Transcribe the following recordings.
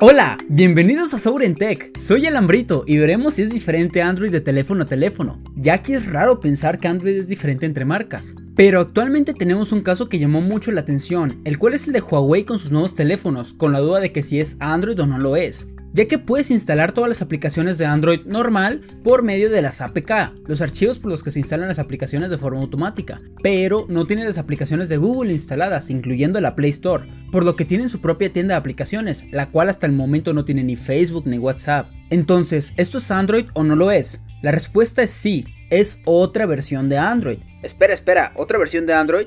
Hola, bienvenidos a Sobre Tech. Soy el Hambrito y veremos si es diferente Android de teléfono a teléfono, ya que es raro pensar que Android es diferente entre marcas. Pero actualmente tenemos un caso que llamó mucho la atención, el cual es el de Huawei con sus nuevos teléfonos, con la duda de que si es Android o no lo es ya que puedes instalar todas las aplicaciones de Android normal por medio de las APK, los archivos por los que se instalan las aplicaciones de forma automática, pero no tienen las aplicaciones de Google instaladas, incluyendo la Play Store, por lo que tienen su propia tienda de aplicaciones, la cual hasta el momento no tiene ni Facebook ni WhatsApp. Entonces, ¿esto es Android o no lo es? La respuesta es sí, es otra versión de Android. Espera, espera, ¿otra versión de Android?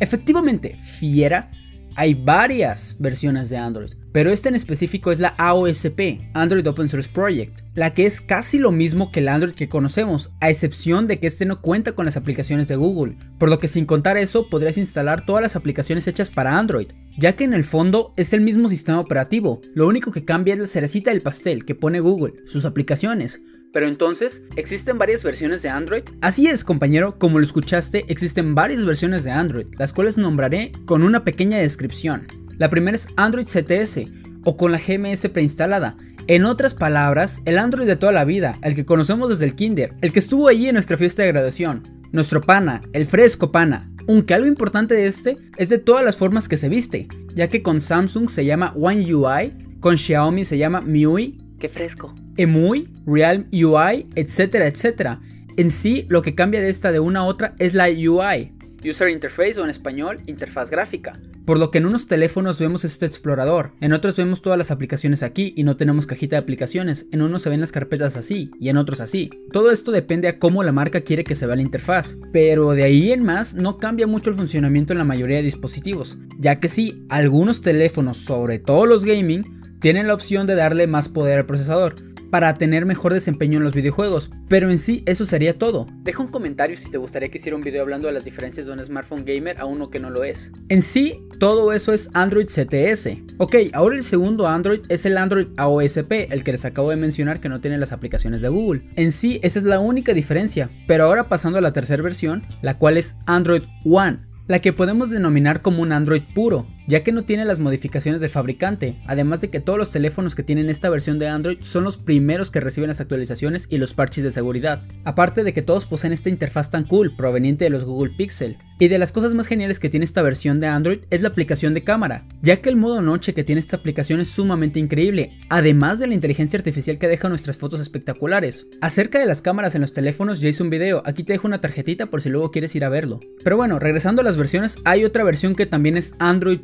efectivamente, fiera hay varias versiones de Android, pero esta en específico es la AOSP, Android Open Source Project, la que es casi lo mismo que el Android que conocemos, a excepción de que este no cuenta con las aplicaciones de Google, por lo que sin contar eso podrías instalar todas las aplicaciones hechas para Android, ya que en el fondo es el mismo sistema operativo, lo único que cambia es la cerecita del pastel que pone Google, sus aplicaciones, pero entonces, ¿existen varias versiones de Android? Así es, compañero, como lo escuchaste, existen varias versiones de Android, las cuales nombraré con una pequeña descripción. La primera es Android CTS, o con la GMS preinstalada. En otras palabras, el Android de toda la vida, el que conocemos desde el kinder, el que estuvo allí en nuestra fiesta de graduación, nuestro pana, el fresco pana. Aunque algo importante de este es de todas las formas que se viste, ya que con Samsung se llama One UI, con Xiaomi se llama MIUI Qué fresco. EMUI, Realm UI, etcétera, etcétera. En sí, lo que cambia de esta de una a otra es la UI. User Interface o en español, interfaz gráfica. Por lo que en unos teléfonos vemos este explorador, en otros vemos todas las aplicaciones aquí y no tenemos cajita de aplicaciones, en unos se ven las carpetas así y en otros así. Todo esto depende a cómo la marca quiere que se vea la interfaz, pero de ahí en más no cambia mucho el funcionamiento en la mayoría de dispositivos, ya que sí, algunos teléfonos, sobre todo los gaming, tienen la opción de darle más poder al procesador para tener mejor desempeño en los videojuegos, pero en sí eso sería todo. Deja un comentario si te gustaría que hiciera un video hablando de las diferencias de un smartphone gamer a uno que no lo es. En sí, todo eso es Android CTS. Ok, ahora el segundo Android es el Android AOSP, el que les acabo de mencionar que no tiene las aplicaciones de Google. En sí, esa es la única diferencia, pero ahora pasando a la tercera versión, la cual es Android One, la que podemos denominar como un Android puro ya que no tiene las modificaciones del fabricante, además de que todos los teléfonos que tienen esta versión de Android son los primeros que reciben las actualizaciones y los parches de seguridad, aparte de que todos poseen esta interfaz tan cool proveniente de los Google Pixel. Y de las cosas más geniales que tiene esta versión de Android es la aplicación de cámara, ya que el modo noche que tiene esta aplicación es sumamente increíble, además de la inteligencia artificial que deja nuestras fotos espectaculares. Acerca de las cámaras en los teléfonos ya hice un video, aquí te dejo una tarjetita por si luego quieres ir a verlo. Pero bueno, regresando a las versiones, hay otra versión que también es Android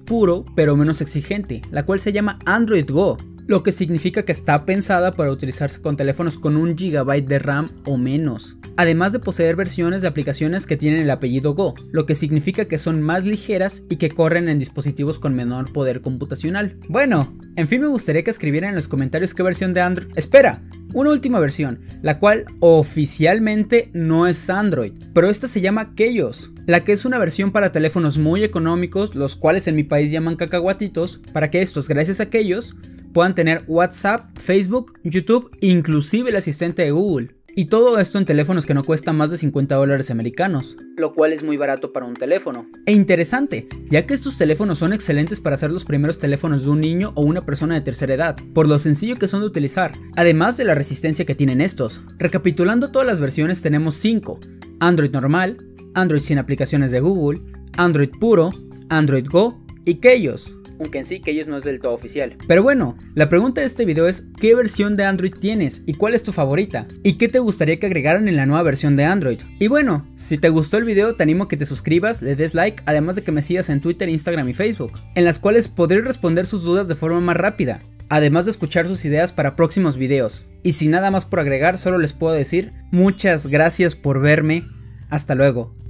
pero menos exigente, la cual se llama Android Go, lo que significa que está pensada para utilizarse con teléfonos con un gigabyte de RAM o menos, además de poseer versiones de aplicaciones que tienen el apellido Go, lo que significa que son más ligeras y que corren en dispositivos con menor poder computacional. Bueno, en fin me gustaría que escribieran en los comentarios qué versión de Android... Espera, una última versión, la cual oficialmente no es Android, pero esta se llama Keyos, la que es una versión para teléfonos muy económicos, los cuales en mi país llaman cacahuatitos, para que estos, gracias a Keyos, puedan tener WhatsApp, Facebook, YouTube, inclusive el asistente de Google. Y todo esto en teléfonos que no cuestan más de 50 dólares americanos. Lo cual es muy barato para un teléfono. E interesante, ya que estos teléfonos son excelentes para ser los primeros teléfonos de un niño o una persona de tercera edad, por lo sencillo que son de utilizar, además de la resistencia que tienen estos. Recapitulando todas las versiones tenemos 5. Android normal, Android sin aplicaciones de Google, Android puro, Android Go y Keyos aunque en sí que ellos no es del todo oficial. Pero bueno, la pregunta de este video es ¿qué versión de Android tienes y cuál es tu favorita? ¿Y qué te gustaría que agregaran en la nueva versión de Android? Y bueno, si te gustó el video te animo a que te suscribas, le des like, además de que me sigas en Twitter, Instagram y Facebook, en las cuales podré responder sus dudas de forma más rápida. Además de escuchar sus ideas para próximos videos. Y sin nada más por agregar, solo les puedo decir muchas gracias por verme. Hasta luego.